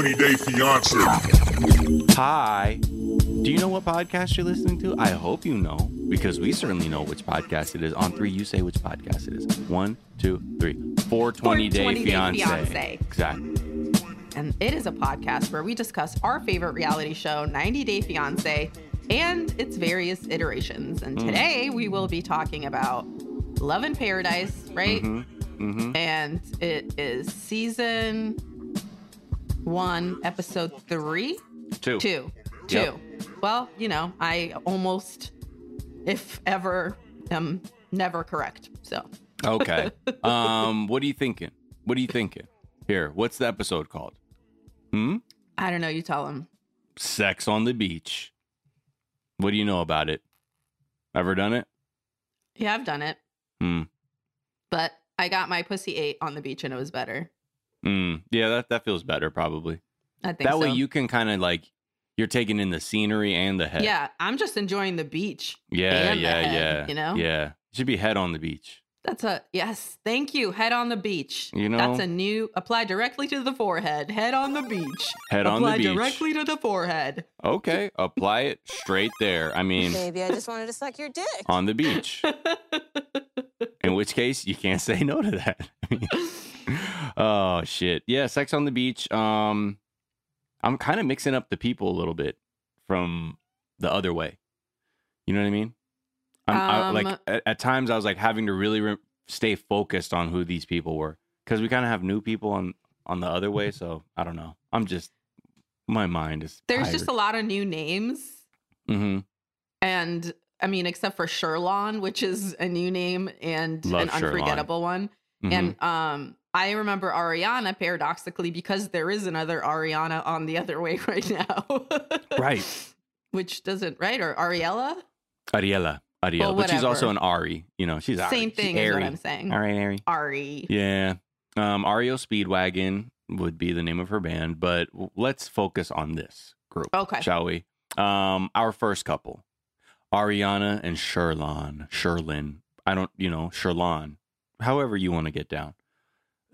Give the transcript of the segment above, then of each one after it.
420 Day Fiance. Hi. Do you know what podcast you're listening to? I hope you know, because we certainly know which podcast it is. On three, you say which podcast it is. One, two, three. 420 Day 420 Day Fiance. Fiancé. Exactly. And it is a podcast where we discuss our favorite reality show, 90 Day Fiance, and its various iterations. And today we will be talking about Love in Paradise, right? Mm-hmm. And it is season one, episode three. Two. Two. Two. Yep. Well, you know, I almost, if ever, am never correct. So Okay. um, what are you thinking? What are you thinking? Here, what's the episode called? Hmm? I don't know. You tell him. Sex on the beach. What do you know about it? Ever done it? Yeah, I've done it, Hmm. but I got my pussy ate on the beach and it was better. Mm. Yeah, that, that feels better probably. I think That way you can kind of like you're taking in the scenery and the head. Yeah, I'm just enjoying the beach. Yeah, and the yeah, head, yeah. you know? Yeah. Should be head on the beach. That's a yes. Thank you. Head on the beach. You know? that's a new apply directly to the forehead. Head on the beach. Head on apply the beach. Apply directly to the forehead. Okay, apply it straight there. I mean, Maybe I just wanted to suck your dick. on the beach. In which case, you can't say no to that. oh shit. Yeah, sex on the beach. Um I'm kind of mixing up the people a little bit from the other way. You know what I mean? I'm I, Um, like at, at times I was like having to really re- stay focused on who these people were cuz we kind of have new people on on the other way, so I don't know. I'm just my mind is There's just a lot of new names, Mm-hmm. and I mean, except for Sherlon, which is a new name and Love an Sherlon. unforgettable one. Mhm. And um, I remember Ariana paradoxically because there is another Ariana on the other way right now. right. Which doesn't right or Ariella? Ariella. Ariella. Well, but she's also an Ari. You know, she's Ari. Same She's thing is what. I'm saying. All right, Ari. Ari. Yeah. Um, Ario Speedwagon would be the name of her band, but let's focus on this group, Okay. shall we? Um, our first couple, Ariana and Sherlon. Sherlin. I don't, you know, Sherlon. However you want to get down.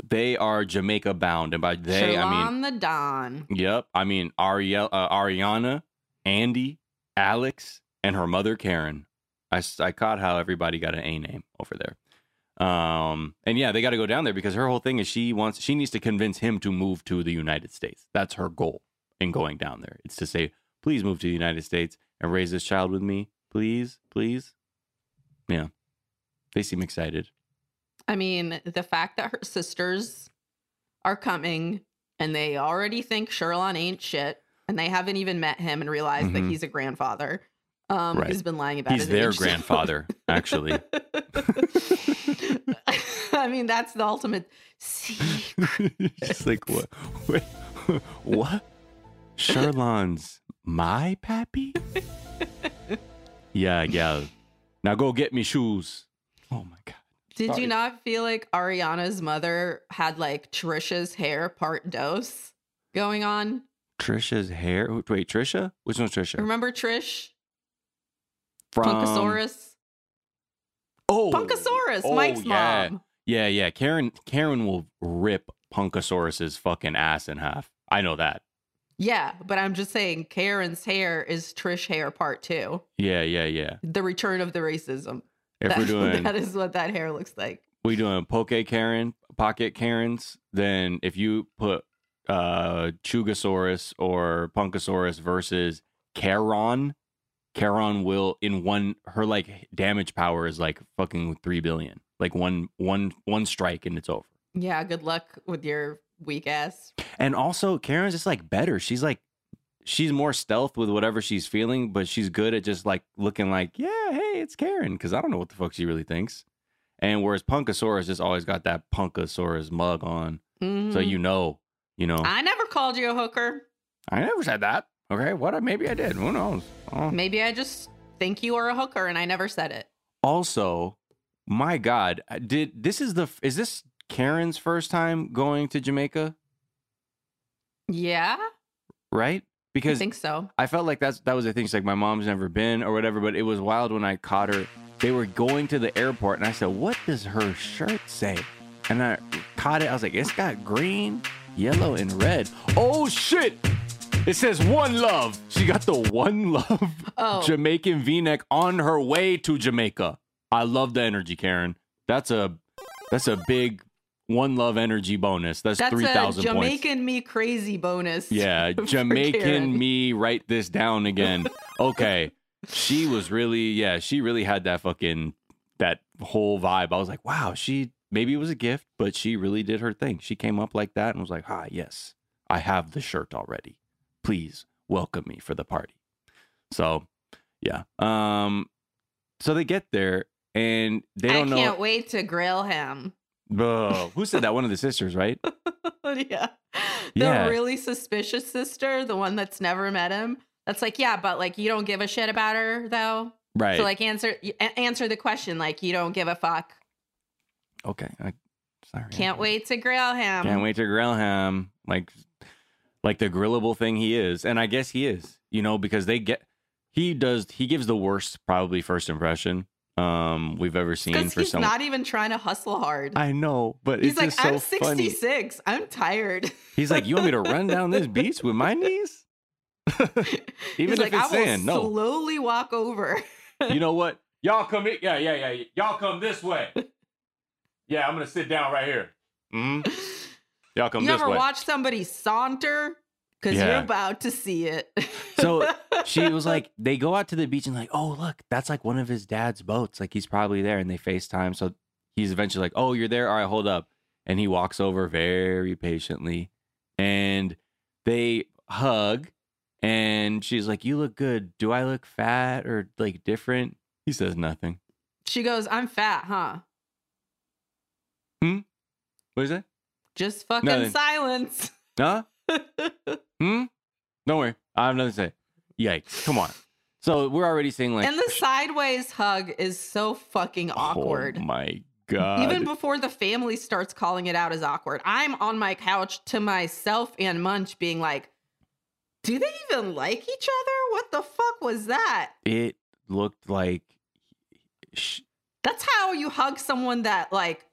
They are Jamaica bound, and by they I mean the Don. Yep. I mean, Ariel, uh, Ariana, Andy, Alex, and her mother, Karen. I, I caught how everybody got an A name over there. Um, and yeah, they got to go down there because her whole thing is she wants, she needs to convince him to move to the United States. That's her goal in going down there. It's to say, please move to the United States and raise this child with me. Please, please. Yeah. They seem excited. I mean, the fact that her sisters are coming and they already think Sherlon ain't shit and they haven't even met him and realized that Mhm. he's a grandfather. Um, Right. He's been lying about He's his their grandfather, actually. I mean, that's the ultimate secret. She's like, what? Wait, what? Sherlon's my pappy? yeah, yeah. Now go get me shoes. Oh my god. Did Sorry. you not feel like Ariana's mother had like Trisha's hair part dose going on? Trisha's hair. Wait, Trisha? Which one's Trisha? Remember Trish? From Punkosaurus? Oh, Punkosaurus, oh, Mike's yeah. mom. Yeah, yeah. Karen, Karen will rip Punkosaurus's fucking ass in half. I know that. Yeah, but I'm just saying Karen's hair is Trish hair part two. Yeah, yeah, yeah. The return of the racism. If That- we're doing that is what that hair looks like. we doing poke Karen, pocket Karens, then if you put uh Chugosaurus or Punkasaurus versus Karen, Karen will in one her like damage power is like fucking three billion. Like one one one strike and it's over. Yeah, good luck with your weak ass. And also Karen's just like better. She's like she's more stealth with whatever she's feeling, but she's good at just like looking like, yeah, hey, it's Karen, because I don't know what the fuck she really thinks. And whereas Punkasaurus just always got that Punkasaurus mug on. So Mhm. you know, you know. I never called you a hooker. I never said that. Okay, what? Maybe I did. Who knows? Oh. Maybe I just think you are a hooker and I never said it. Also, my God, did this is the is this Karen's first time going to Jamaica? Yeah, Right? I think so. I felt like that's that was the thing. She's like, my mom's never been or whatever, but it was wild when I caught her. They were going to the airport, and I said, "What does her shirt say?" And I caught it. I was like, "It's got green yellow and red. Oh shit! It says one love. She got the one love Oh. Jamaican V-neck on her way to Jamaica. I love the energy, Karen. That's a that's a big one love energy bonus. That's, That's three a thousand points. Jamaican me crazy bonus. Yeah, Jamaican me. Write this down again. Okay, she was really yeah. She really had that fucking that whole vibe. I was like, wow. She maybe it was a gift, but she really did her thing. She came up like that and was like, ah, yes, I have the shirt already. Please welcome me for the party. So yeah. Um. So they get there and they don't I know. I can't wait to grill him. Who said that? One of the sisters, right? yeah. The Yeah. really suspicious sister, the one that's never met him. That's like, yeah, but like you don't give a shit about her though. Right. So like answer answer the question like you don't give a fuck. okay. I, sorry. Can't wait to grill him. Can't wait to grill him, like, like the grillable thing he is, and I guess he is. You know, because they get he does he gives the worst probably first impression um we've ever seen for he's someone. not even trying to hustle hard. I know, but he's it's like, just I'm funny. 66. I'm tired. He's like, you want me to run down this beach with my knees? Even he's if like, it's I sand, no. slowly walk over. you know what? Y'all come in. Yeah, yeah, yeah. Y'all come this way. Yeah, I'm gonna sit down right here. hmm Y'all come you this ever way. watch somebody saunter? Because Yeah. you're about to see it. So she was like, they go out to the beach and like, oh look, that's like one of his dad's boats. Like he's probably there, and they FaceTime. So he's eventually like, oh, you're there. All right, hold up. And he walks over very patiently, and they hug. And she's like, "You look good. Do I look fat or like different?" He says nothing. she goes, I'm fat, huh? Hmm. What is that? Just fucking Nothing. silence. Huh? Hmm. Don't worry. I have nothing to say. Yikes! Come on. So we're already seeing like, and the sideways hug is so fucking awkward. Oh my god! Even before the family starts calling it out as awkward. I'm on my couch to myself and Munch being like, do they even like each other? What the fuck was that? it looked like sh- That's how you hug someone that like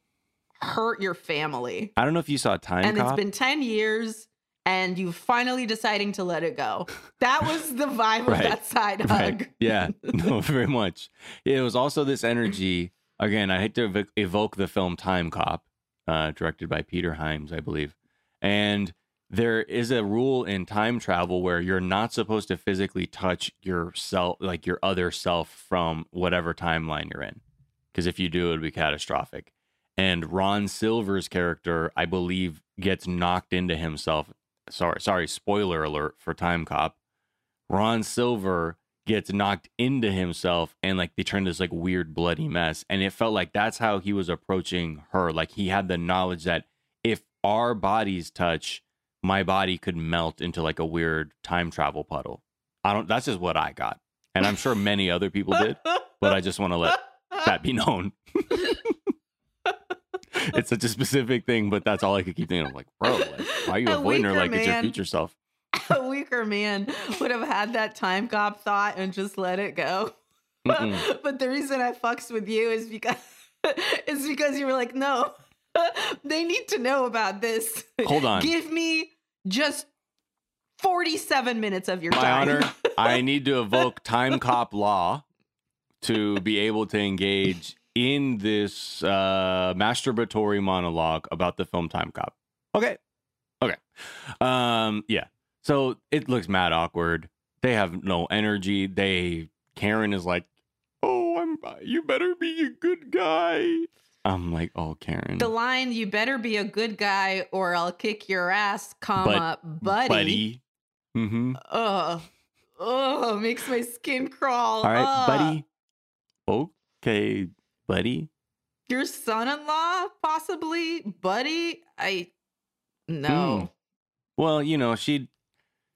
hurt your family. I don't know if you saw Time and Cop. it's been 10 years and you finally deciding to let it go. That was the vibe Right. of that side hug. right? Yeah, no, very much. It was also this energy. Again, I hate to ev- evoke the film Time Cop, uh, directed by Peter Hyams, I believe. And there is a rule in time travel where you're not supposed to physically touch yourself, like your other self, from whatever timeline you're in, because if you do, it would be catastrophic. And Ron Silver's character, I believe, gets knocked into himself. Sorry, sorry, spoiler alert for Time Cop. Ron Silver gets knocked into himself and like they turn this like weird bloody mess. And it felt like that's how he was approaching her. Like he had the knowledge that if our bodies touch, my body could melt into like a weird time travel puddle. I don't that's just what I got. And I'm sure many other people did, but I just want to let that be known. it's such a specific thing, but that's all I could keep thinking. I'm like, bro, like, why are you A avoiding her like it's your man. future self? a weaker man would have had that time cop thought and just let it go. Mm-mm. but the reason I fucks with you is because is because you were like, no, they need to know about this. Hold on. Give me just 47 minutes of your My time. honor, I need to evoke time cop law to be able to engage in this uh, masturbatory monologue about the film Time Cop. Okay. Okay. Um, yeah. So it looks mad awkward. They have no energy. They Karen is like, "Oh, I'm you better be a good guy." I'm like, "Oh, Karen." the line, you better be a good guy or I'll kick your ass, comma, buddy. buddy. Mm Mhm. Ugh. Ugh, makes my skin crawl. All right, Ugh. buddy. Okay, buddy. Your son-in-law, possibly, buddy. I no. Hmm. Well, you know, she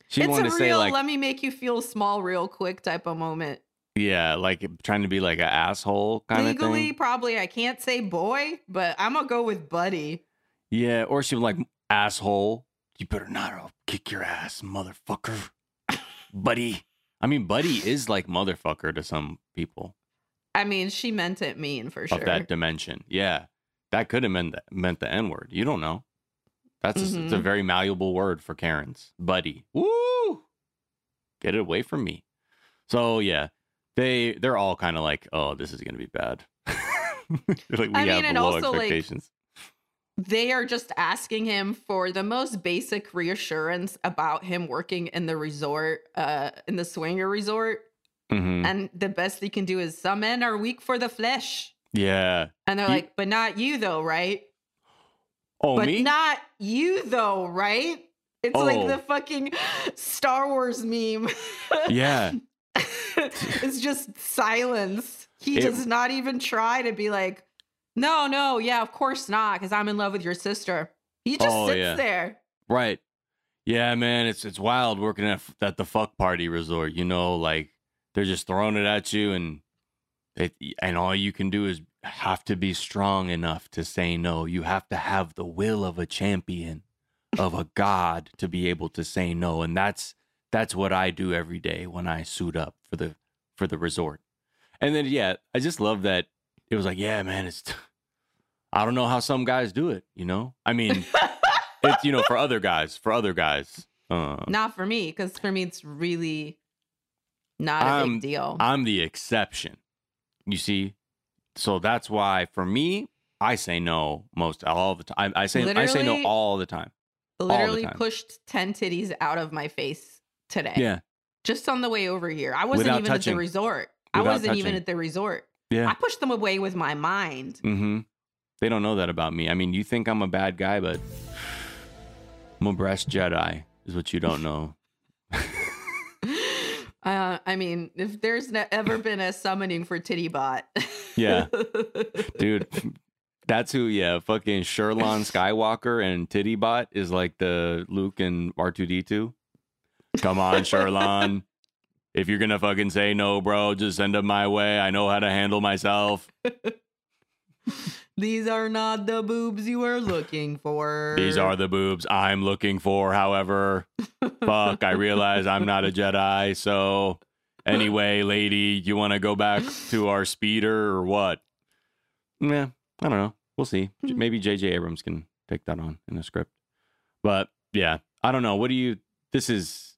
she it's wanted a to say real like let me make you feel small real quick type of moment. yeah, like trying to be like an asshole kind of Legally, probably I can't say boy, but I'm gonna go with buddy. Yeah, or she was like asshole. You better not I'll kick your ass, motherfucker. buddy. I mean, buddy is like motherfucker to some people I mean, she meant it mean for sure. of that dimension. Yeah. That could have meant the, meant the N word. You don't know. That's a, it's a Mhm. very malleable word for Karens. Buddy. Woo! Get it away from me. So yeah, they they're all kind of like, oh, this is gonna be bad. They're like we I mean, have and low also, like, expectations. they are just asking him for the most basic reassurance about him working in the resort, uh, in the swinger resort. Mhm. And the best they can do is some men are weak for the flesh. Yeah. And they're You- like, but not you though, right? Oh but me? not you though, right? It's Oh. like the fucking Star Wars meme. yeah. it's just silence. He It- does not even try to be like, no, no, yeah, of course not, because I'm in love with your sister. He just Oh, sits yeah. there. Right. Yeah, man, it's it's wild working at at the fuck party resort. You know, like they're just throwing it at you, and it, and all you can do is have to be strong enough to say no. You have to have the will of a champion, of a god, to be able to say no, and that's that's what I do every day when I suit up for the for the resort. And then yeah, I just love that it was like, yeah, man, it's. I don't know how some guys do it. You know, I mean it's you know for other guys for other guys uh, not for me, because for me, it's really not a I'm- big deal. i'm the exception you see so that's why for me i say no most all the time i, I say i say no all the time Literally time. pushed 10 titties out of my face today. yeah Just on the way over here. I wasn't Without even touching. at the resort. I wasn't even at the resort. yeah I pushed them away with my mind. mm-hmm they don't know that about me i mean you think i'm a bad guy but i'm a breast jedi is what you don't know Uh, I mean, if there's ne- ever been a summoning for Titty Bot, Yeah. dude that's who yeah fucking sherlon skywalker and tittybot is like the luke and r2d2 come on sherlon. If you're gonna fucking say no bro just send them my way. I know how to handle myself These are not the boobs you were looking for. these are the boobs i'm looking for however fuck i realize i'm not a jedi so anyway lady you want to go back to our speeder or what yeah i don't know we'll see Hmm. maybe jj abrams can take that on in the script but yeah i don't know what do you this is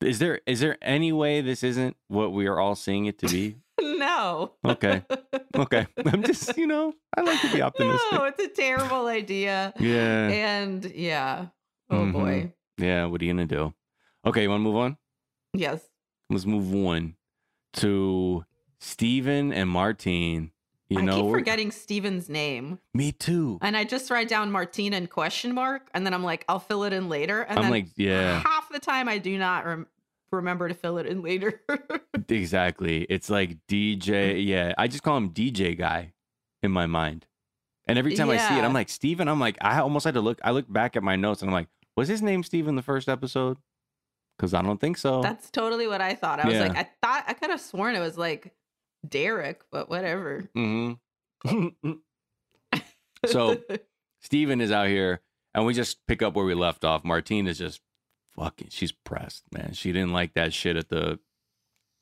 is there is there any way this isn't what we are all seeing it to be no. Okay. okay i'm just you know i like to be optimistic No, it's a terrible idea. yeah And yeah. Oh Mhm. boy. yeah what are you gonna do okay you want to move on Yes. let's move on to Stephen and Martine. You I know, keep forgetting Steven's name. me too. And I just write down Martine and question mark. And then I'm like, I'll fill it in later. And I'm then like, yeah, half the time I do not rem- remember to fill it in later. exactly. It's like DJ. Yeah, I just call him DJ guy in my mind. And every time I see it, I'm like, Steven, I'm like, I almost had to look. I look back at my notes and I'm like, was his name Steven the first episode? Because I don't think so. That's totally what I thought. I was like, I thought I could have sworn it was like Derek, but whatever. hmm So- Steven is out here, and we just pick up where we left off. Martine is just fucking, she's pressed, man. She didn't like that shit at the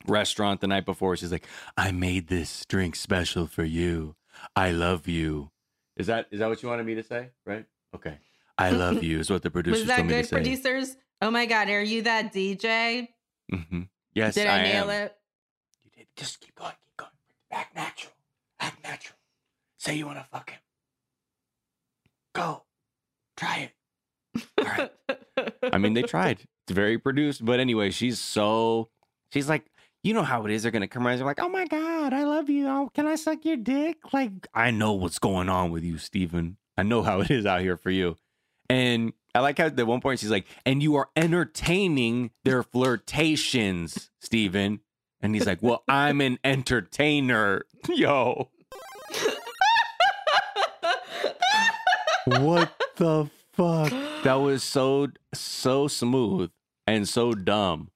restaurant the night before. She's like, I made this drink special for you. I love you. Is that is that what you wanted me to say? Right? Okay. I love you is what the producers was that told me to say. producers? Oh my god, are you that DJ? Mm-hmm. Yes, Did I, I, nail am. it? You did. Just keep going. Keep going. Act natural. Act natural. Say you want to fuck him. Go. Try it. All right. I mean, they tried. It's very produced, but anyway, she's so she's like, you know how it is. They're gonna come around. They're like, oh my god, I love you. Oh, can I suck your dick? Like, I know what's going on with you, Stephen. I know how it is out here for you. And I like how at one point she's like, and you are entertaining their flirtations, Stephen. And he's like, well, I'm an entertainer. Yo, what the fuck? That was so so smooth and so dumb.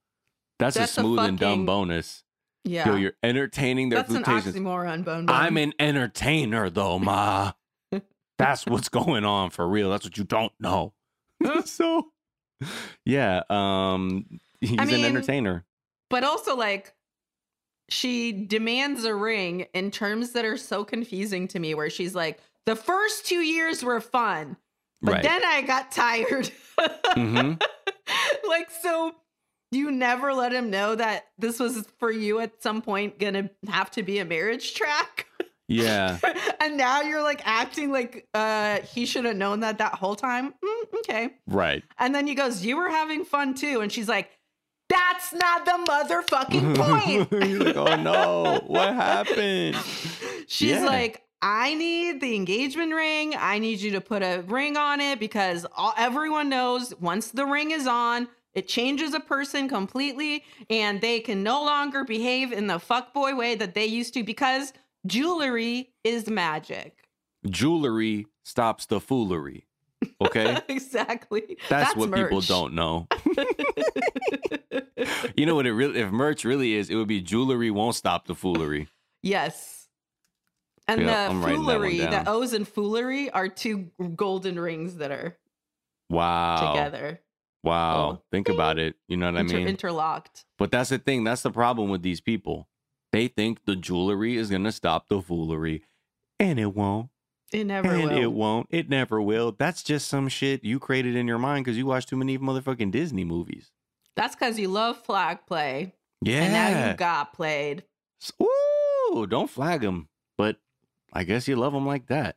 That's, That's a a smooth and dumb bonus. yeah. Yo, you're entertaining their That's an flirtations. oxymoron, Bone Bone. I'm an entertainer, though, ma. That's what's going on for real. That's what you don't know. so, yeah, um, he's I mean- an entertainer. but also like she demands a ring in terms that are so confusing to me where she's like the first two years were fun But Right. then I got tired. hmm like, so you never let him know that this was for you at some point gonna have to be a marriage track. Yeah. and now you're like acting like uh he should have known that that whole time. Mm, okay. Right. And then he goes, You were having fun too. And she's like, That's not the motherfucking point. He's like, oh no, what happened? She's Yeah. like, I need the engagement ring. I need you to put a ring on it because all, everyone knows once the ring is on, it changes a person completely and they can no longer behave in the fuckboy way that they used to because jewelry is magic. Jewelry stops the foolery. Okay? exactly. That's, what people don't know. you know what it really if merch really is, it would be jewelry won't stop the foolery. yes. And Yeah, I'm the that foolery, the. O's and foolery are two golden rings that are Wow. together, Wow. Think about it. You know what inter- I mean? interlocked. But that's the thing. That's the problem with these people. They think the jewelry is going to stop the foolery, and it won't. It never and will. it won't. It never will. That's just some shit you created in your mind because you watch too many motherfucking Disney movies. That's because you love flag play, Yeah. and now you got played. Ooh, don't flag them. But I guess you love them like that.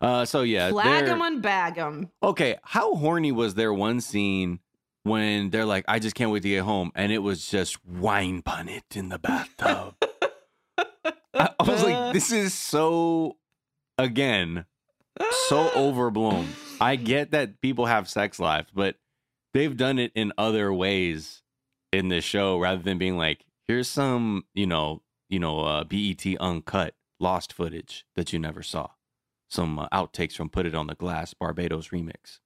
Uh, so yeah, Flag them and bag them. Okay, how horny was there one scene when they're like, "I just can't wait to get home," and it was just wine punnet in the bathtub. I, I was like, "This is so, again, so overblown." I get that people have sex lives, but they've done it in other ways in this show rather than being like, "Here's some, you know, you know, uh, BET uncut lost footage that you never saw." some uh, outtakes from Put It on the Glass Barbados remix.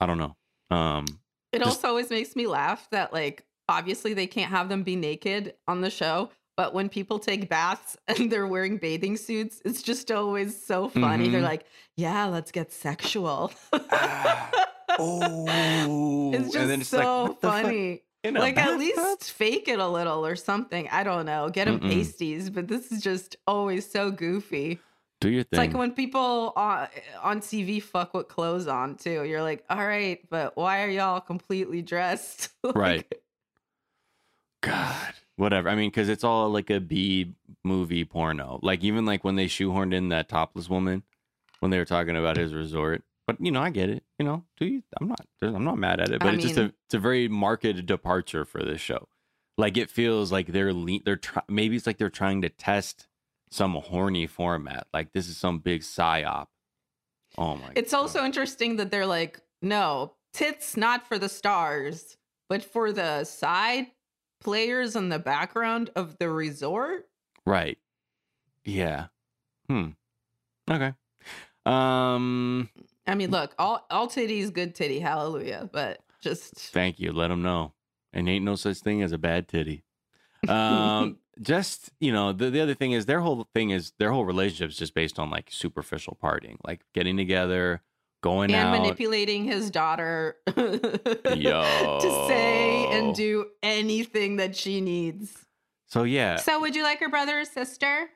I don't know. Um It Just- also always makes me laugh that like obviously they can't have them be naked on the show, but when people take baths and they're wearing bathing suits, it's just always so funny. They're Mhm. like, "Yeah, let's get sexual." oh, it's just and then it's like, so fuck? funny. In Like at least fake it a little or something. I don't know. Get them Mm-mm. pasties, but this is just always so goofy. do your It's like when people on, on TV fuck with clothes on too. You're like, all right, but why are y'all completely dressed? Like, Right. God, whatever. I mean, because it's all like a B movie porno. Like even like when they shoehorned in that topless woman when they were talking about his resort. But you know, I get it. You know, do you? I'm not. I'm not mad at it. But I it's just a. It's a very marked departure for this show. Like it feels like they're le- they're try- maybe it's like they're trying to test some horny format. Like this is some big psyop. Oh my! It's also interesting that they're like, no, tits not for the stars, but for the side players in the background of the resort. right. Yeah. Hmm. Okay. Um. I mean, look, all all titties, good titty, hallelujah. But just Thank you. Let them know. And ain't no such thing as a bad titty. Um, just you know, the the other thing is their whole thing is their whole relationship is just based on like superficial partying, like getting together, going and out. manipulating his daughter to say and do anything that she needs. so yeah, So, would you like her brother or sister?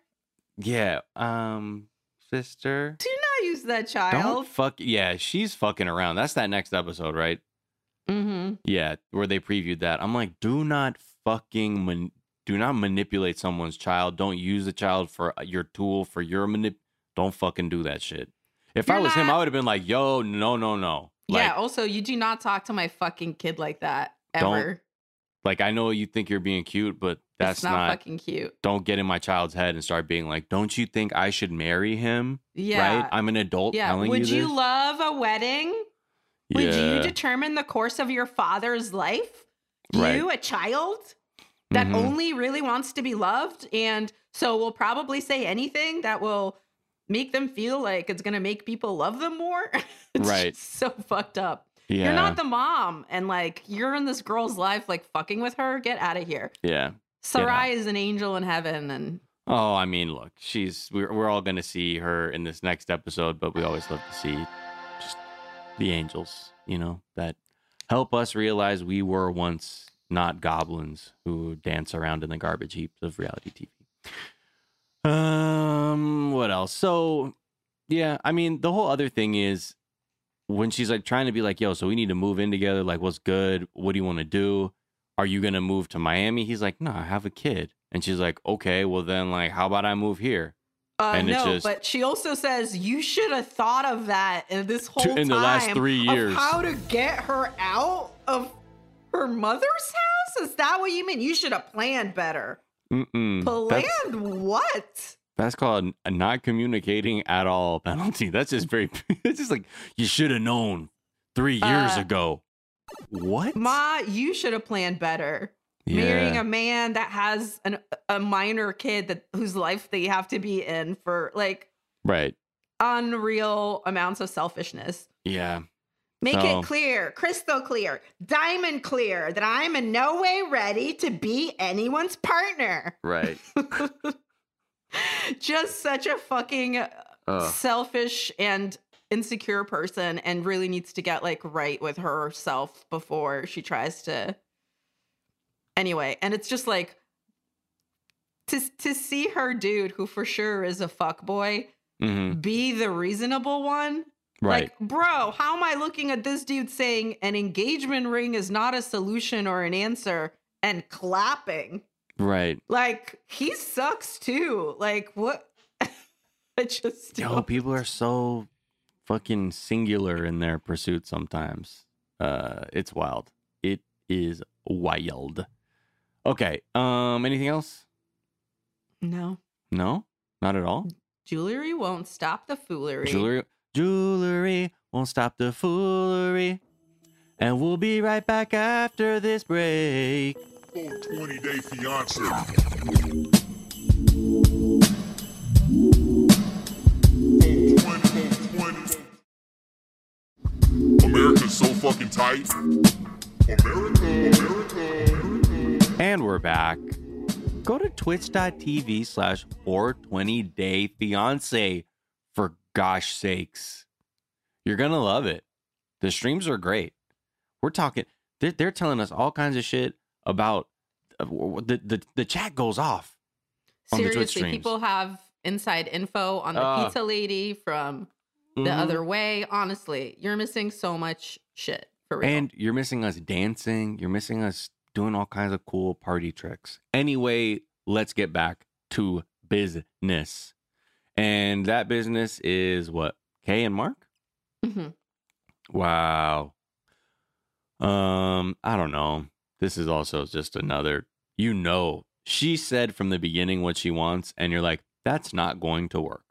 yeah. Um, sister, Do not use that don't child. fuck. Yeah, she's fucking around. That's that next episode, right? Mm-hmm. Yeah, where they previewed that. I'm like, do not fucking man- do not manipulate someone's child. Don't use the child for uh, your tool for your manip. Don't fucking do that shit. If I You're was him, I would have been like, yo, no, no, no. yeah. Also, you do not talk to my fucking kid like that Don't ever. like I know you think you're being cute, but that's not, not. fucking cute. don't get in my child's head and start being like, don't you think I should marry him? Yeah. Right? I'm an adult yeah. telling Would you you, love a wedding? Would you determine the course of your father's life? Right. You, a child that Mhm. only really wants to be loved, and so will probably say anything that will make them feel like it's gonna make people love them more. it's Right. so fucked up. yeah. You're not the mom, and like you're in this girl's life, like fucking with her. Get out of here. yeah. Sarai is an angel in heaven, and Oh, I mean, look, she's we're we're all gonna see her in this next episode, but we always love to see just the angels, you know, that help us realize we were once not goblins who dance around in the garbage heaps of reality TV. Um, what else? So, yeah, I mean, the whole other thing is when she's like trying to be like, yo, so we need to move in together. Like, what's good? What do you want to do? Are you gonna move to Miami? He's like, no, I have a kid. And she's like, okay, well then, like, how about I move here? Uh, no, just- but she also says you should have thought of that in this whole in the last three of years." how to get her out of her mother's house. Is that what you mean? You should have planned better. Mm-mm. Planned That's, what? that's called a not communicating at all penalty. That's just very. It's just like you should have known three years Uh, ago. What? Ma, you should have planned better. yeah. Marrying a man that has an, a minor kid that whose life they have to be in for like right. unreal amounts of selfishness. Yeah. Make So- it clear, crystal clear, diamond clear that I'm in no way ready to be anyone's partner. Right. Just such a fucking Ugh. selfish and insecure person and really needs to get like right with herself before she tries to anyway and it's just like to to see her dude who for sure is a fuck boy hmm be the reasonable one Right. like bro how am i looking at this dude saying an engagement ring is not a solution or an answer and clapping right. like he sucks too like what i just Yo, don't- people are so fucking singular in their pursuit sometimes. Uh it's wild. It is wild. Okay. Um anything else? no No? Not at all? Jewelry won't stop the foolery. Jewelry jewelry won't stop the foolery. And we'll be right back after this break. Full 20 day fiance. Fucking tight. America, America, America. And we're back. Go to twitch.tv slash 420 day fiance for gosh sakes. You're going to love it. The streams are great. We're talking, they're, they're telling us all kinds of shit about uh, the, the, the chat goes off. on the Twitch Seriously, streams. people have inside info on the Ah. pizza lady from the Mhm. other way. Honestly, you're missing so much shit for real. And you're missing us dancing. You're missing us doing all kinds of cool party tricks. Anyway, let's get back to business. And that business is what? Kay and Mark? Mhm. Wow. Um, I don't know. This is also just another, you know, she said from the beginning what she wants, and you're like, that's not going to work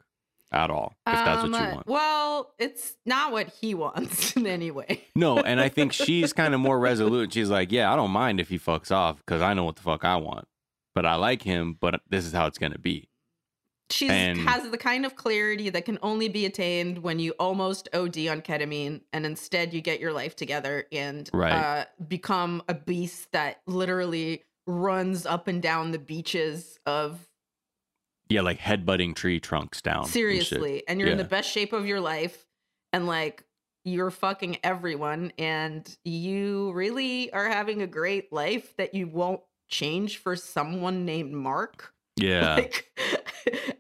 at all. If that's what you Um, want. Well, it's not what he wants in any way. No, and I think she's kind of more resolute. She's like, yeah, I don't mind if he fucks off because I know what the fuck I want. But I like him, but this is how it's going to be. She has the kind of clarity that can only be attained when you almost OD on ketamine and instead you get your life together and Right. uh, become a beast that literally runs up and down the beaches of Yeah, like headbutting tree trunks down. seriously and you're in the best shape of your life and like you're fucking everyone and you really are having a great life that you won't change for someone named Mark. Yeah. Like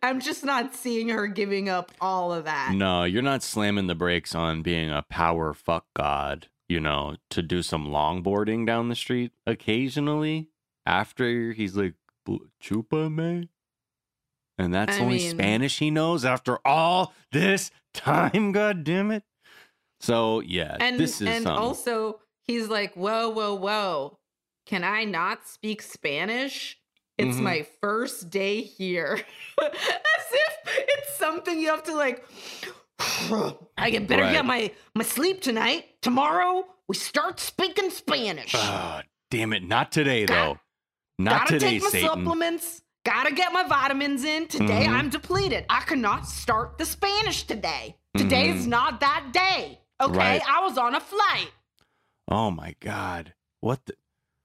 I'm just not seeing her giving up all of that. no, you're not slamming the brakes on being a power fuck god, you know, to do some longboarding down the street occasionally after he's like, chupa me? And that's I only mean- Spanish he knows after all this time, god damn it. So yeah, and this is and something. also he's like, whoa, whoa, whoa. Can I not speak Spanish? It's Mhm. my first day here. As if it's something you have to like I get better Right. get my my sleep tonight. Tomorrow we start speaking Spanish. Ah, damn it, not today though. Not Gotta today, take my Satan. supplements. Gotta get my vitamins in. Today Mhm. I'm depleted. I cannot start the Spanish today. Today is not that day. Okay, Mm-hmm. Right. I was on a flight. Oh my god. What the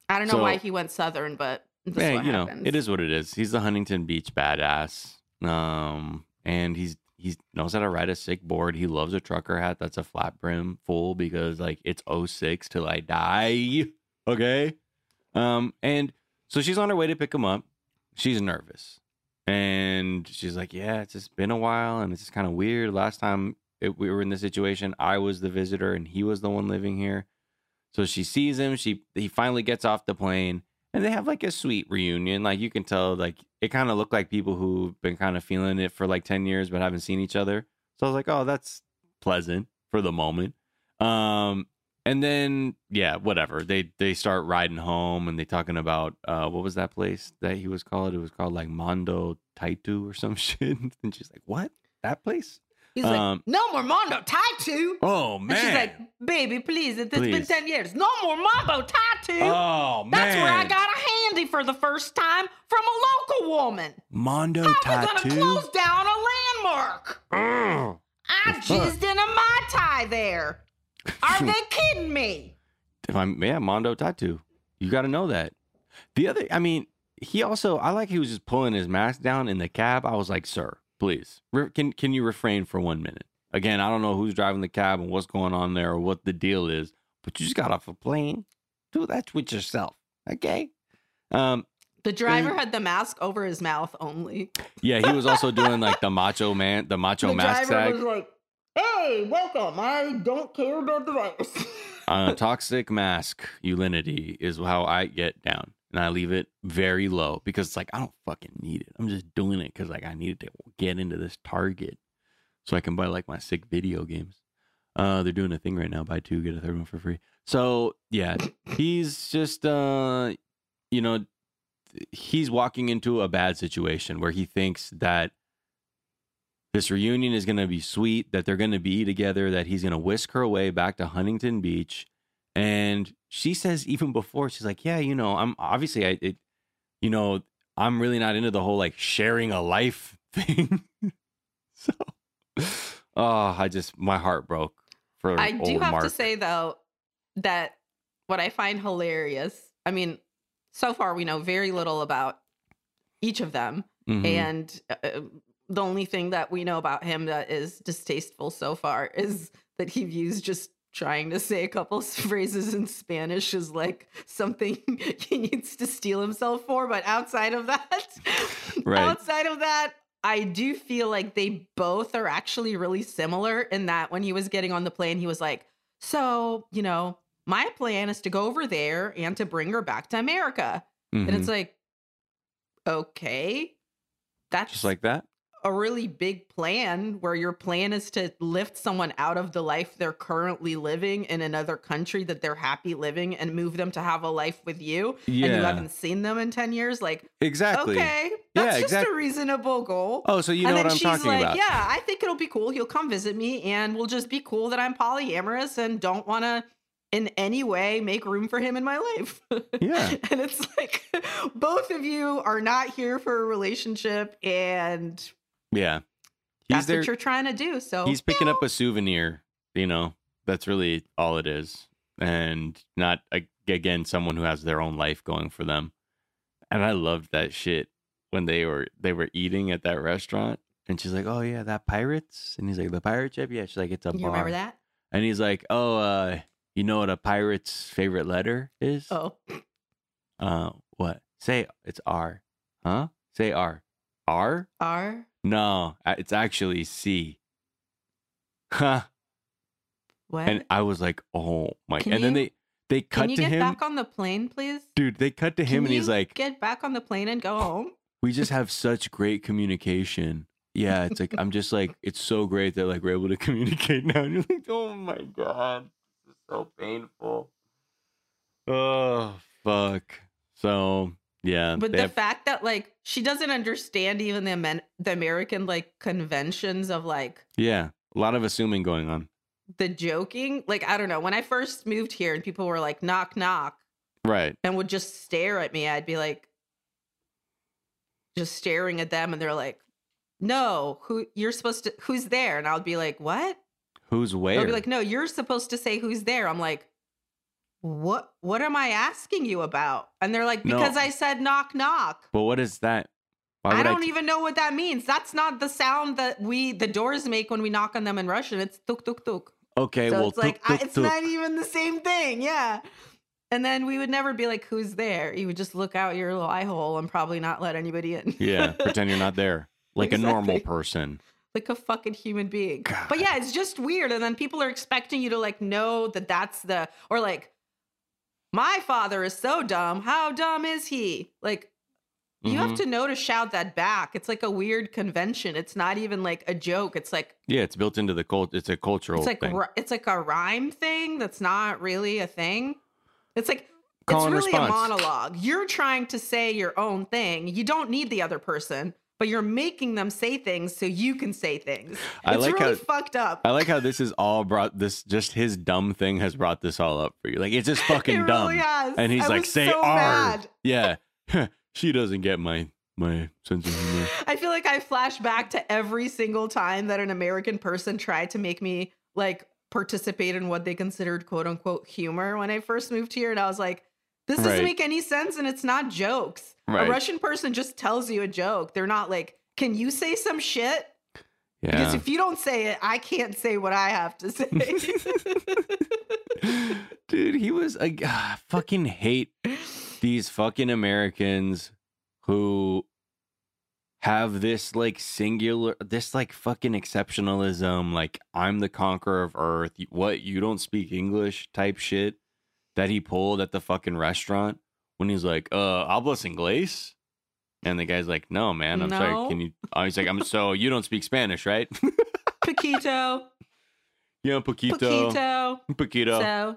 I don't know So- why he went southern, but this is Yeah, what you know, it is what it is. He's the Huntington Beach badass. Um, and he's he knows how to ride a sick board. He loves a trucker hat that's a flat brim full because like it's 06 till I die. Okay. Um, and so she's on her way to pick him up. She's nervous. And she's like, Yeah, it's just been a while and it's just kind of weird. Last time it, we were in this situation. I was the visitor and he was the one living here. So she sees him. She he finally gets off the plane and they have like a sweet reunion. Like you can tell, like it kind of looked like people who've been kind of feeling it for like ten years but haven't seen each other. So I was like, oh, that's pleasant for the moment. Um, and then yeah, whatever. They they start riding home and they talking about uh what was that place that he was called? It was called like Mondo Tattoo or some shit. and she's like, what? That place? He's Um, like, no more Mondo Tattoo. Oh And man. she's like, baby, please, it's been 10 years. No more Mondo Tattoo. oh man. That's where I got a handy for the first time from a local woman. Mondo I was Tattoo. gonna close down a landmark. I jizzed in a Mai Tai there. Are they kidding me? If I'm yeah, Mondo Tattoo. You got to know that. The other, I mean, he also, I like he was just pulling his mask down in the cab. I was like, sir, please, re- can can you refrain for one minute? Again, I don't know who's driving the cab and what's going on there or what the deal is, but you just got off a plane. Do that with yourself, okay? Um, The driver had the mask over his mouth only. yeah, he was also doing like the macho man, the macho the mask driver tag. was like, hey, welcome. I don't care about the virus. uh, toxic mask ulinity is how I get down, and I leave it very low because it's like I don't fucking need it. I'm just doing it because like I needed to get into this Target so I can buy like my sick video games. Uh, they're doing a thing right now: buy two get a third one for free. So yeah, he's just uh, you know, he's walking into a bad situation where he thinks that this reunion is going to be sweet, that they're going to be together, that he's going to whisk her away back to Huntington Beach. And she says, even before, she's like, Yeah, you know, I'm obviously, I, it, you know, I'm really not into the whole like sharing a life thing. so, oh, I just, my heart broke for I do have Mark. to say though that what I find hilarious. I mean, so far we know very little about each of them, Mhm. and uh, the only thing that we know about him that is distasteful so far is that he views just trying to say a couple phrases in Spanish as like something he needs to steal himself for. But outside of that, Right. outside of that, I do feel like they both are actually really similar in that when he was getting on the plane, he was like, So, you know, my plan is to go over there and to bring her back to America. And Mhm. it's like, okay, that's just like that. A really big plan where your plan is to lift someone out of the life they're currently living in another country that they're happy living and move them to have a life with you. yeah. And you haven't seen them in 10 years. Like, Exactly. okay, Yeah, that's just exact- a reasonable goal. Oh, so you and know then what I'm she's talking like, about. Yeah, I think it'll be cool. He'll come visit me and we'll just be cool that I'm polyamorous and don't want to in any way make room for him in my life. Yeah. and it's like both of you are not here for a relationship and Yeah. He's that's there. what you're trying to do. So he's picking up a souvenir you know? That's really all it is and not again someone who has their own life going for them. And i loved that shit when they were they were eating at that restaurant and she's like oh yeah that pirates? And he's like the pirate ship? Yeah she's like it's a you bar. remember that? and he's like oh uh you know what a pirate's favorite letter is? Oh, uh what? Say it's r. Huh? Say r. R? R. no it's actually c huh What? and I was like, "Oh my!" Can and then they they cut to him. Can you get back on the plane, please? dude. They cut to him, Can and he's like, get back on the plane and go home. "We just have such great communication." Yeah, it's like I'm just like it's so great that like we're able to communicate now. And you're like, "Oh my god, this is so painful." Oh fuck. So yeah, But the have- fact that like she doesn't understand even the Amen- the American like conventions of like yeah, a lot of assuming going on. the joking. Like I don't know. When I first moved here and people were like knock knock Right. and would just stare at me, I'd be like just staring at them and they're like, "No, who you're supposed to who's there?" And I'll be like, "What?" Who's They'll where? be like, "No, you're supposed to say who's there." I'm like, "What what am I asking you about?" And they're like, No. "Because I said knock knock." but what is that? I don't t- even know what that means. That's not the sound that we the doors make when we knock on them in Russian. It's tuk tuk tuk. Okay, So well, it's like tuk, I, it's tuk. not even the same thing. Yeah. And then we would never be like, "Who's there?" You would just look out your little eye hole and probably not let anybody in. yeah, pretend you're not there, like a normal person. like a fucking human being. God. But yeah, it's just weird. And then people are expecting you to like know that that's the, or like, my father is so dumb. How dumb is he? Like, you have Mhm. to know to shout that back. It's like a weird convention. It's not even like a joke. It's like Yeah, it's built into the cult. It's a cultural it's like thing. ri- it's like a rhyme thing that's not really a thing. It's like Call it's really a monologue. You're trying to say your own thing. You don't need the other person, but you're making them say things so you can say things. I it's like really how- fucked up. I like how this is all brought this just his dumb thing has brought this all up for you. Like it's just fucking it dumb. really has. And he's I like, say so R. mad. Yeah. she doesn't get my my sense of humor. I feel like I flash back to every single time that an American person tried to make me like participate in what they considered quote unquote humor when I first moved here. And I was like, this doesn't make any sense and it's not jokes. Right. A Russian person just tells you a joke. They're not like, can you say some shit? Because if you don't say it, I can't say what I have to say. Dude, he was a ah, fucking hate these fucking Americans who have this like singular this like fucking exceptionalism like I'm the conqueror of earth what you don't speak English type shit that he pulled at the fucking restaurant when he's like uh hablas inglés and the guy's like no man I'm sorry can you oh, he's like I'm so you don't speak Spanish right Paquito. yeah poquito Paquito. poquito So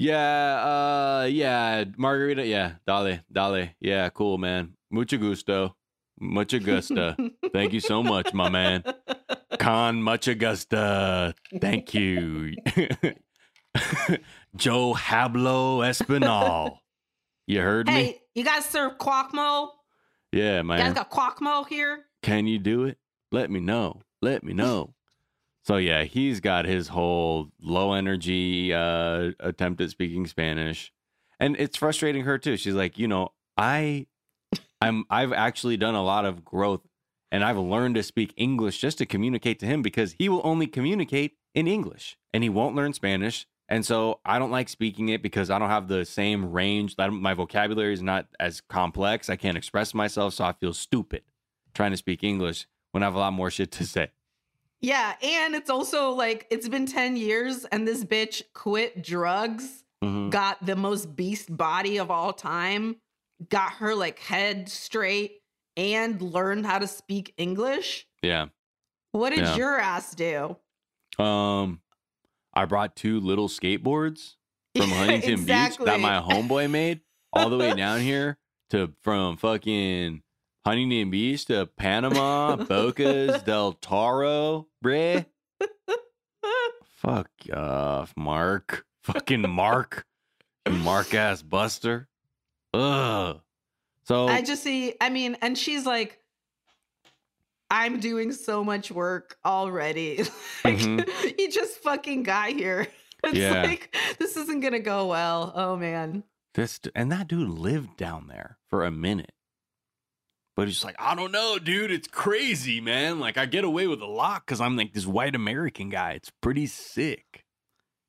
Yeah, uh yeah, margarita, yeah, dale, dale. Yeah, cool, man. Mucho gusto. Mucho gusto. Thank you so much, my man. Con mucho gusto. Thank you. Joe Hablo Espinal. You heard me? Hey, you guys serve quackmo? Yeah, You guys man. got quackmo here? Can you do it? Let me know. Let me know. So yeah, he's got his whole low energy uh attempt at speaking Spanish. And it's frustrating her too. She's like, you know, I I'm I've actually done a lot of growth and I've learned to speak English just to communicate to him because he will only communicate in English and he won't learn Spanish. And so I don't like speaking it because I don't have the same range. My vocabulary is not as complex. I can't express myself, so I feel stupid trying to speak English when I have a lot more shit to say. Yeah, and it's also like it's been 10 years and this bitch quit drugs, Mhm. got the most beast body of all time, got her like head straight and learned how to speak English. Yeah. What did Yeah. your ass do? Um, I brought two little skateboards from Huntington Beach that my homeboy made all the way down here to from fucking Huntington Beach to Panama, Bocas del Toro, bruh. Fuck off, Mark. Fucking Mark. Mark ass buster. Ugh. So I just see, I mean, and she's like, I'm doing so much work already. like, Mhm. you just fucking got here. It's Yeah. like, this isn't going to go well. Oh, man. This and that dude lived down there for a minute. But he's like, I don't know, dude. It's crazy, man. Like I get away with a lot because I'm like this white American guy. It's pretty sick.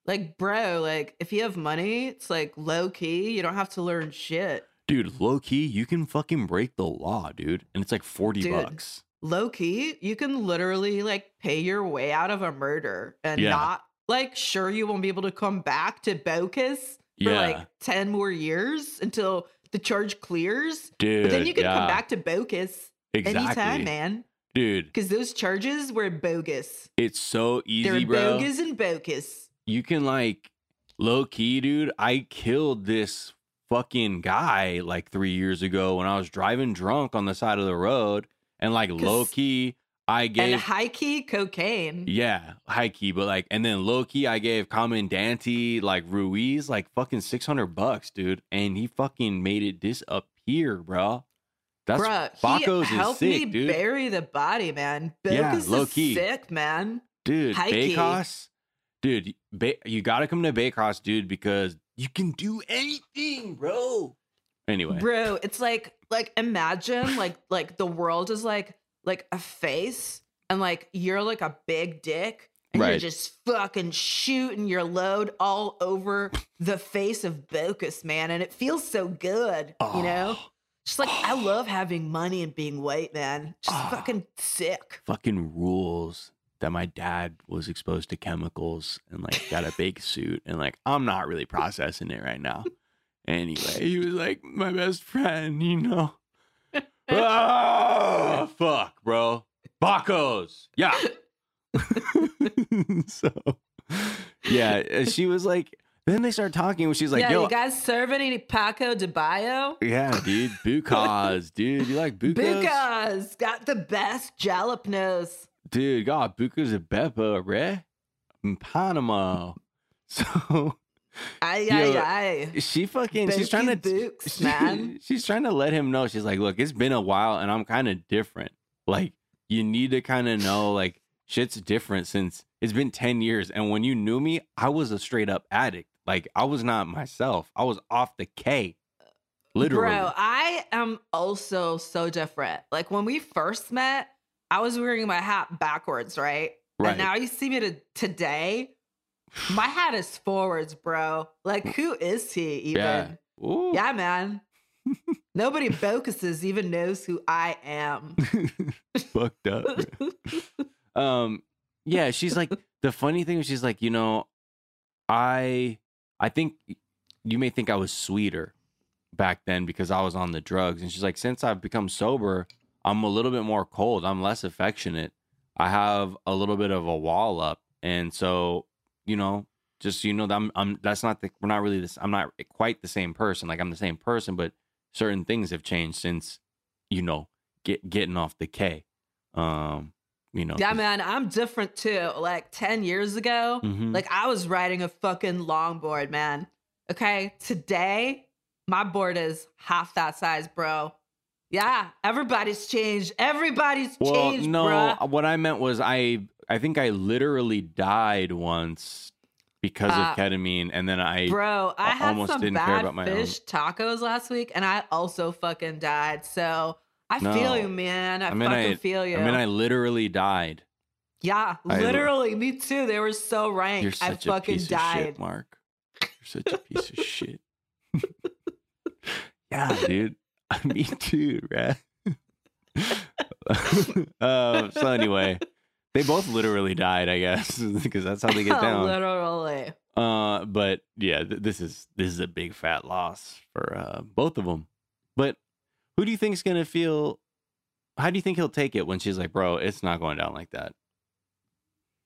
Like, bro, like, if you have money, it's like low key. You don't have to learn shit. Dude, low key, you can fucking break the law, dude. And it's like 40 Dude. bucks. Low key, you can literally like pay your way out of a murder and Yeah. not like, sure, you won't be able to come back to Bocas for Yeah. like 10 more years until the charge clears. Dude. But then you can yeah, come back to Bocas exactly. anytime, man. Dude, Because those charges were bogus. it's so easy, They're bro. bogus and bogus. you can like low key, dude. I killed this fucking guy like three years ago when I was driving drunk on the side of the road, and like low key, I And gave high key cocaine. yeah high key, but like, and then low key, I gave Commandante like Ruiz like fucking six hundred bucks, dude, and he fucking made it disappear, bro. That's Bruh, Baco's he is helped sick, me dude. bury the body, man. Yeah, Bocas low key. sick, man. dude High key. Baycross, dude ba- you gotta come to Baycross dude because you can do anything bro anyway Bro, it's like like imagine like like the world is like like a face and like you're like a big dick and you're just fucking shooting your load all over the face of Bocas, man, and it feels so good, you know? Oh, She's like, I love having money and being white, man. Just Ah. fucking sick. fucking rules that my dad was exposed to chemicals and like got a big suit and like I'm not really processing it right now. Anyway, he was like my best friend, you know. oh fuck, bro. Bacos. Yeah. so yeah, she was like then they started talking when she's like, yeah, yo, you guys serving any Paco de Bayo? yeah, dude, bukas, dude. You like bukas? Bukas got the best jalapenos. Dude, God, Buca's a Beppa, re? In Panama. So Ay, Yo, ay, ay. she fucking she's trying to Buki Books, man. she's trying to let him know. She's like, look, it's been a while and I'm kind of different. Like, you need to kind of know like shit's different since it's been 10 years. And when you knew me, I was a straight up addict. Like I was not myself. I was off the K. Literally. Bro, I am also so different. Like when we first met, I was wearing my hat backwards, right? right. And now you see me to, today, my hat is forwards, bro. Like who is he even? yeah. Yeah, man. Nobody focuses even knows who I am. Fucked up. um yeah she's like the funny thing is she's like you know i i think you may think i was sweeter back then because i was on the drugs and she's like since i've become sober i'm a little bit more cold i'm less affectionate i have a little bit of a wall up and so you know just so you know that i'm, I'm that's not the we're not really this i'm not quite the same person like i'm the same person but certain things have changed since you know get getting off the k um you know Yeah, man, I'm different too. Like 10 years ago, Mhm. like I was riding a fucking longboard, man. Okay. Today, my board is half that size, bro. Yeah, everybody's changed. Everybody's well changed, no bruh. what i meant was i i think i literally died once because Uh, of ketamine and then i Bro, I I had almost some didn't care about my own. fish tacos last week, and I also fucking died. So I No. feel you, man. I, I mean, fucking I- feel you. i mean i literally died yeah, I- literally, me too. They were so rank. you're I such a fucking piece died. of shit mark you're such a piece of shit yeah dude me too right um, so anyway they both literally died i guess because that's how they get down literally. Uh, but yeah, th- this is this is a big fat loss for uh, both of them. But who do you think's gonna feel? How do you think he'll take it when she's like, "Bro, it's not going down like that"?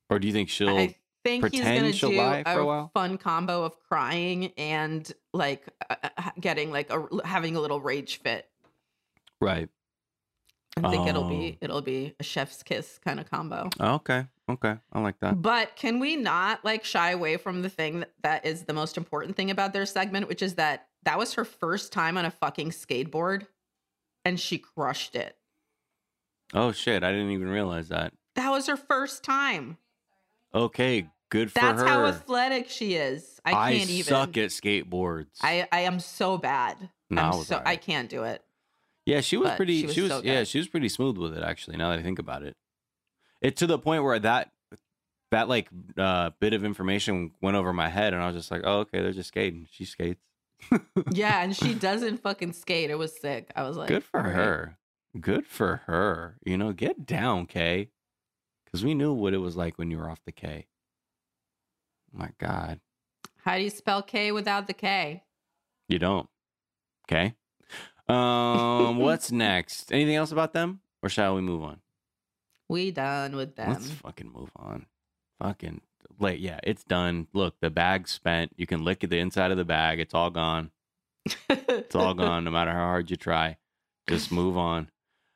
Or do you think she'll? I think he's gonna she'll do lie for a a while? fun combo of crying and like uh, uh, getting like a having a little rage fit. right. I think it'll Oh. be it'll be a chef's kiss kind of combo. Okay. Okay. I like that. But can we not like shy away from the thing that, that is the most important thing about their segment, which is that that was her first time on a fucking skateboard and she crushed it. Oh shit! I didn't even realize that. That was her first time. Okay. Good for That's her. how athletic she is. I can't even. suck at skateboards. I I am so bad. No, I I'm was so I can't do it. Yeah, she was But pretty. she She was was, so yeah, she was pretty smooth with it actually. Now that I think about it, it to the point where that that like uh bit of information went over my head, and I was just like, oh okay, they're just skating. She skates. Yeah, and she doesn't fucking skate. It was sick. I was like, Good for her. Good for her. You know, get down, Kay. Because we knew what it was like when you were off the K. My God, How do you spell K without the K? you don't. Okay. Um, what's next? Anything else about them, or shall we move on? We done with them. Let's fucking move on. Fucking like yeah, it's done. Look, the bag's spent. You can lick at the inside of the bag. It's all gone. It's all gone. No matter how hard you try, just move on.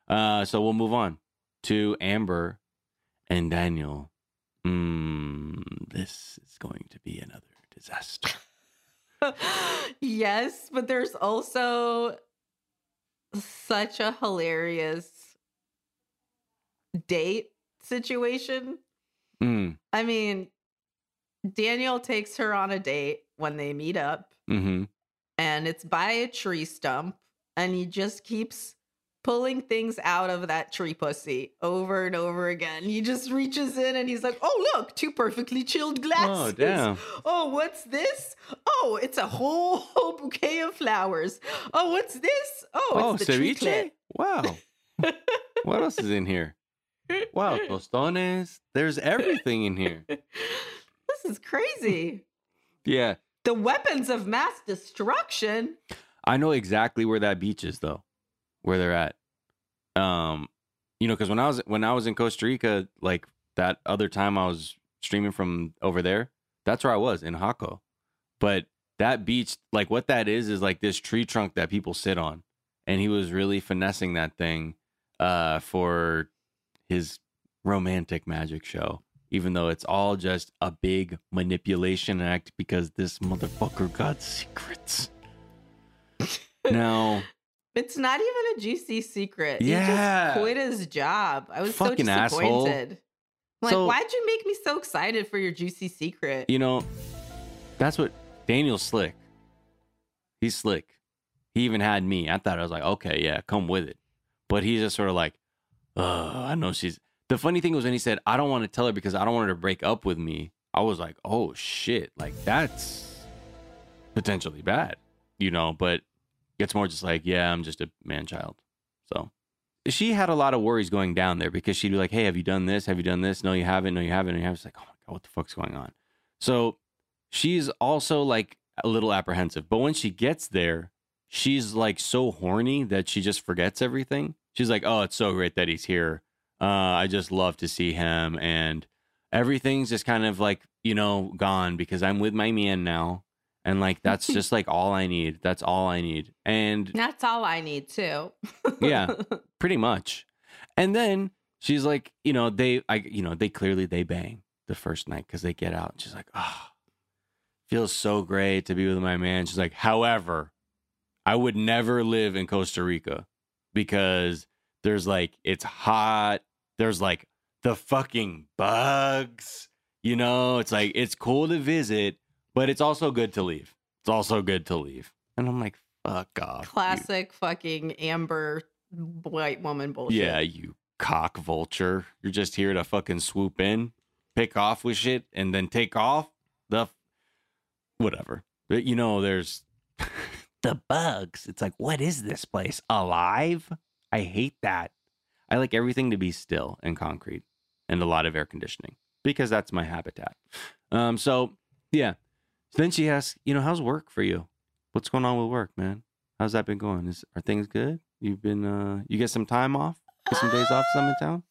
Uh, so we'll move on to Amber and Daniel. Mm, this is going to be another disaster. yes, but there's also such a hilarious date situation. Mm, I mean, Daniel takes her on a date when they meet up, mm-hmm. and it's by a tree stump, and he just keeps pulling things out of that tree pussy over and over again. He just reaches in and he's like, "Oh, look, two perfectly chilled oh, glasses. Oh, damn. Oh, what's this? Oh, it's a whole, whole bouquet of flowers. Oh, what's this? Oh, Oh, it's the tree ceviche? Wow. what else is in here? Wow, tostones. There's everything in here. this is crazy. Yeah. The weapons of mass destruction. I know exactly where that beach is though, where they're at. Um, you know, because when I was when I was in Costa Rica, like that other time I was streaming from over there, that's where I was in Jaco. But that beach, like what that is, is like this tree trunk that people sit on, and he was really finessing that thing, uh, for his romantic magic show. Even though it's all just a big manipulation act because this motherfucker got secrets. now, It's not even a juicy secret. Yeah. He just quit his job. I was Fucking so asshole. disappointed. Like, So- why'd you make me so excited for your juicy secret? you know, that's what Daniel's slick. He's slick. He even had me. I thought I was like, okay, yeah, come with it. But he's just sort of like, uh, I know she's. The funny thing was when he said, I don't want to tell her because I don't want her to break up with me. I was like, oh shit, like that's potentially bad, you know. But it's more just like, yeah, I'm just a man child. So she had a lot of worries going down there because she'd be like, hey, have you done this? Have you done this? No, you haven't. No, you haven't. And have. It's like, oh my god, what the fuck's going on? So she's also like a little apprehensive. But when she gets there, she's like so horny that she just forgets everything. She's like, oh, it's so great that he's here. Uh, I just love to see him. And everything's just kind of like, you know, gone because I'm with my man now. And like, that's just like all I need. That's all I need. And That's all I need too. Yeah. pretty much. And then she's like, you know, they, I, you know, they clearly they bang the first night because they get out. She's like, oh, feels so great to be with my man. She's like, however, I would never live in Costa Rica because there's like it's hot. There's like the fucking bugs. You know, it's like it's cool to visit, but it's also good to leave. It's also good to leave. And I'm like, fuck off. you Classic fucking Amber white woman bullshit. Yeah, you cock vulture. You're just here to fucking swoop in, pick off with shit, and then take off. The f- whatever. But, You know, there's the bugs. It's like, what is this place? Alive? I hate that. I like everything to be still and concrete and a lot of air conditioning because that's my habitat. Um, so yeah. Then she asks, you know, how's work for you? What's going on with work, man? How's that been going? Is are things good? You've been uh you get some time off? Get some days off some in town?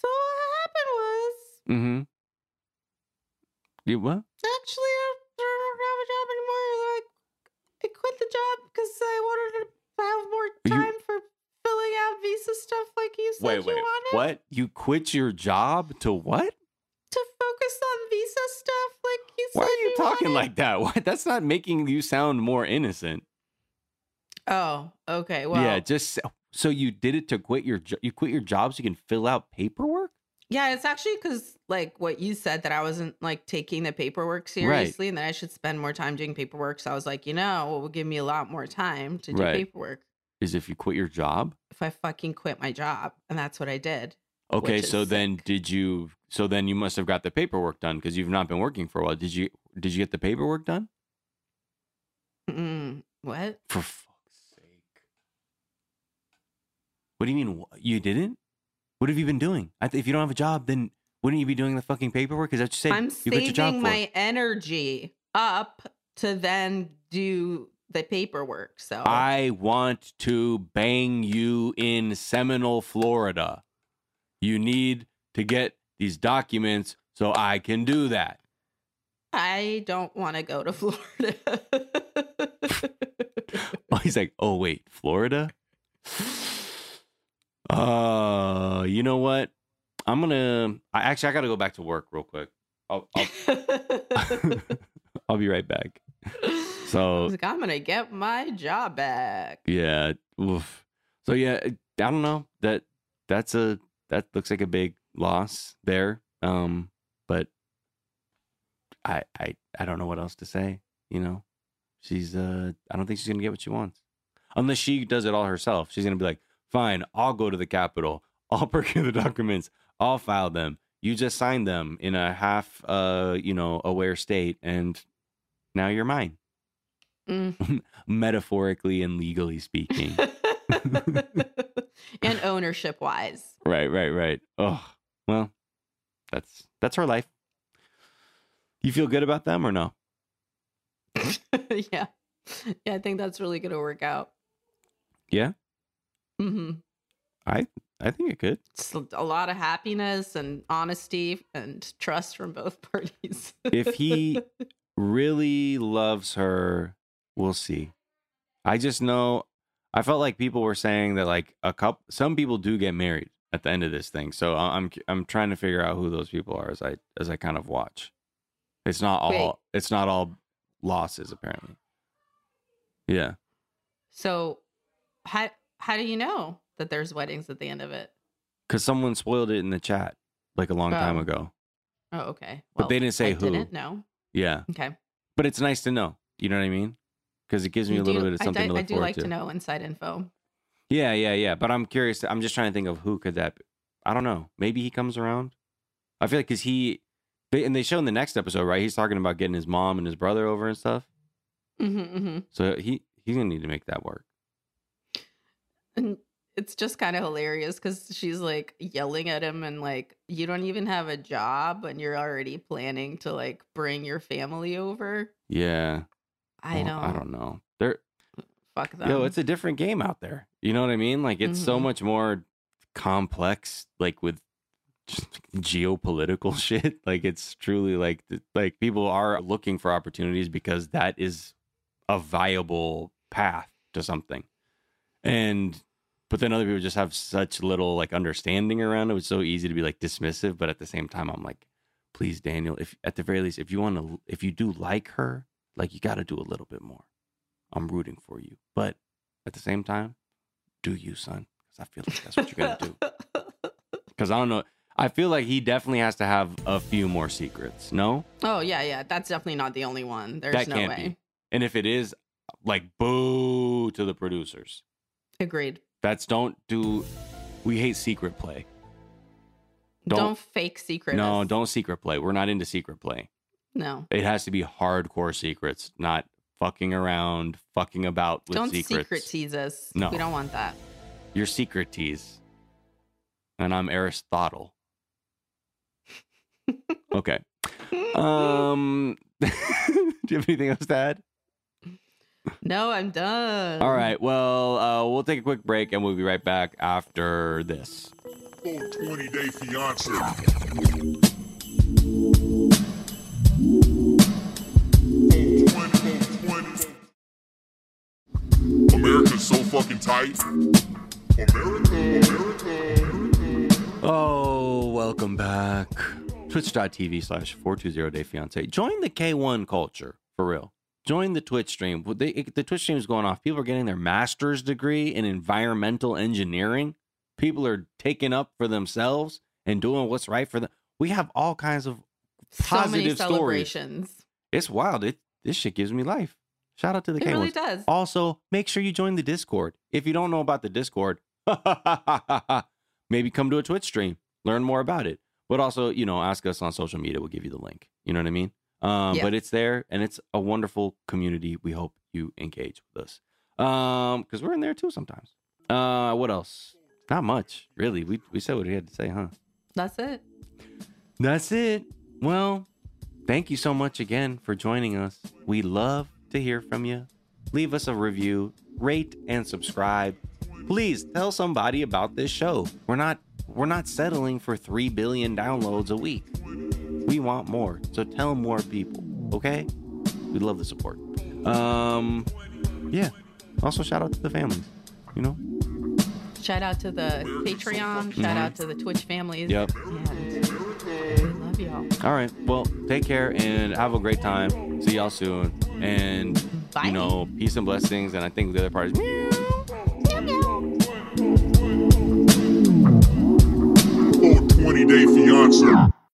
So what happened was Mm-hmm. You what? actually I don't have a job anymore. Like I quit the job because I wanted to have more You- time for filling out visa stuff like you said Wait, you wait. wanted. What? You quit your job to what? To focus on visa stuff like you Why are you talking like that? What? That's not making you sound more innocent. Oh, okay. Well, yeah, just so you did it to quit your jo- you quit your job so you can fill out paperwork? Yeah, it's actually because like what you said that I wasn't like taking the paperwork seriously and that I should spend more time doing paperwork. So I was like, you know, what would give me a lot more time to do Right. paperwork Is if you quit your job? if I fucking quit my job. And that's what I did. Okay, so then did you so then you must have got the paperwork done because you've not been working for a while. Did you did you get the paperwork done? Mm, what? For fuck's sake. What do you mean wh- you didn't? What have you been doing? Th- if you don't have a job, then wouldn't you be doing the fucking paperwork? Is that what you said I'm you quit your job saving for? my energy up to then do the paperwork. So I want to bang you in Seminole, Florida. You need to get these documents so I can do that. I don't want to go to Florida. Oh, he's like, oh wait, Florida. Uh, you know what? I'm gonna. I actually I got to go back to work real quick. I'll I'll, I'll be right back. I So was like, I'm gonna get my job back. yeah, oof. So yeah, I don't know that that's a that looks like a big loss there. Um, but I I I don't know what else to say. You know, she's uh I don't think she's gonna get what she wants unless she does it all herself. She's gonna be like, Fine, I'll go to the Capitol. I'll procure the documents. I'll file them. You just signed them in a half, uh, you know, aware state, and now you're mine, Mm. metaphorically and legally speaking. and ownership wise. right, right, right. Oh, well, that's that's her life. You feel good about them or no? yeah. Yeah, I think that's really gonna work out. Yeah, hmm I I think it could. It's a lot of happiness and honesty and trust from both parties. If he really loves her, we'll see. I just know I felt like people were saying that like a couple some people do get married at the end of this thing. So I'm I'm trying to figure out who those people are as I as I kind of watch. It's not all Wait. it's not all losses apparently. Yeah. so how how do you know that there's weddings at the end of it? Cuz someone spoiled it in the chat like a long time Oh. ago. Oh, okay. But they didn't say I who. Didn't know. Yeah. Okay. But it's nice to know. You know what I mean? Cuz it gives me You a little do- bit of I something do- to look I do forward like to. to know inside info. Yeah, yeah, yeah. But I'm curious. I'm just trying to think of who could that. Be. I don't know. Maybe he comes around. I feel like because he, they, and they show in the next episode, right? He's talking about getting his mom and his brother over and stuff. hmm hmm So he he's gonna need to make that work. And it's just kind of hilarious because she's like yelling at him and like, you don't even have a job and you're already planning to like bring your family over. Yeah. I Well, know. I don't know. There, Fuck them. yo, it's a different game out there. You know what I mean? Like it's so Mhm. much more complex. Like with just geopolitical shit. Like it's truly like like people are looking for opportunities because that is a viable path to something. And but then other people just have such little like understanding around it. It's so easy to be like dismissive, but at the same time, I'm like, please, Daniel, if at the very least, if you want to, if you do like her, like you got to do a little bit more. I'm rooting for you, but at the same time, do you, son? Because I feel like that's what you're gonna do. Because I don't know. I feel like he definitely has to have a few more secrets. No, oh yeah, yeah. That's definitely not the only one. There's that no way. be. And if it is, like, boo to the producers. Agreed. That's don't do. We hate secret play. Don't- Don't, fake secret. No, don't secret play. We're not into secret play. No. It has to be hardcore secrets, not fucking around, fucking about with Don't secrets. secret tease us. No. We don't want that. You're secret tease. And I'm Aristotle. okay. Um do you have anything else to add? no, I'm done. All right. Well, uh, we'll take a quick break and we'll be right back after this. 420 day fiance. America's so fucking tight. America, America, America. Oh, welcome back. Twitch.tv slash 420 day fiance. Join the K1 culture for real. Join the Twitch stream. Well, they- The Twitch stream is going off. People are getting their master's degree in environmental engineering. People are taking up for themselves and doing what's right for them. We have all kinds of So many positive stories. It's wild. It this shit gives me life. Shout out to the It K1s. really does. Also, make sure you join the Discord. If you don't know about the Discord, maybe come to a Twitch stream, learn more about it. But also, you know, ask us on social media. We'll give you the link. You know what I mean? Um, Yeah. But it's there and it's a wonderful community. We hope you engage with us. Um, because we're in there too sometimes. Uh, what else? Not much, really. We we said what we had to say, huh? That's it. That's it. Well, thank you so much again for joining us. We love to hear from you. Leave us a review, rate and subscribe. Please tell somebody about this show. We're not we're not settling for 3 billion downloads a week. We want more. So tell more people, okay? We love the support. Um yeah. Also shout out to the families, you know? Shout out to the Patreon. Shout out to the Twitch families. Yep. And we love y'all. All right. Well, take care and have a great time. See y'all soon. And Bye. you know, peace and blessings. And I think the other part is meow. 420 day fiance.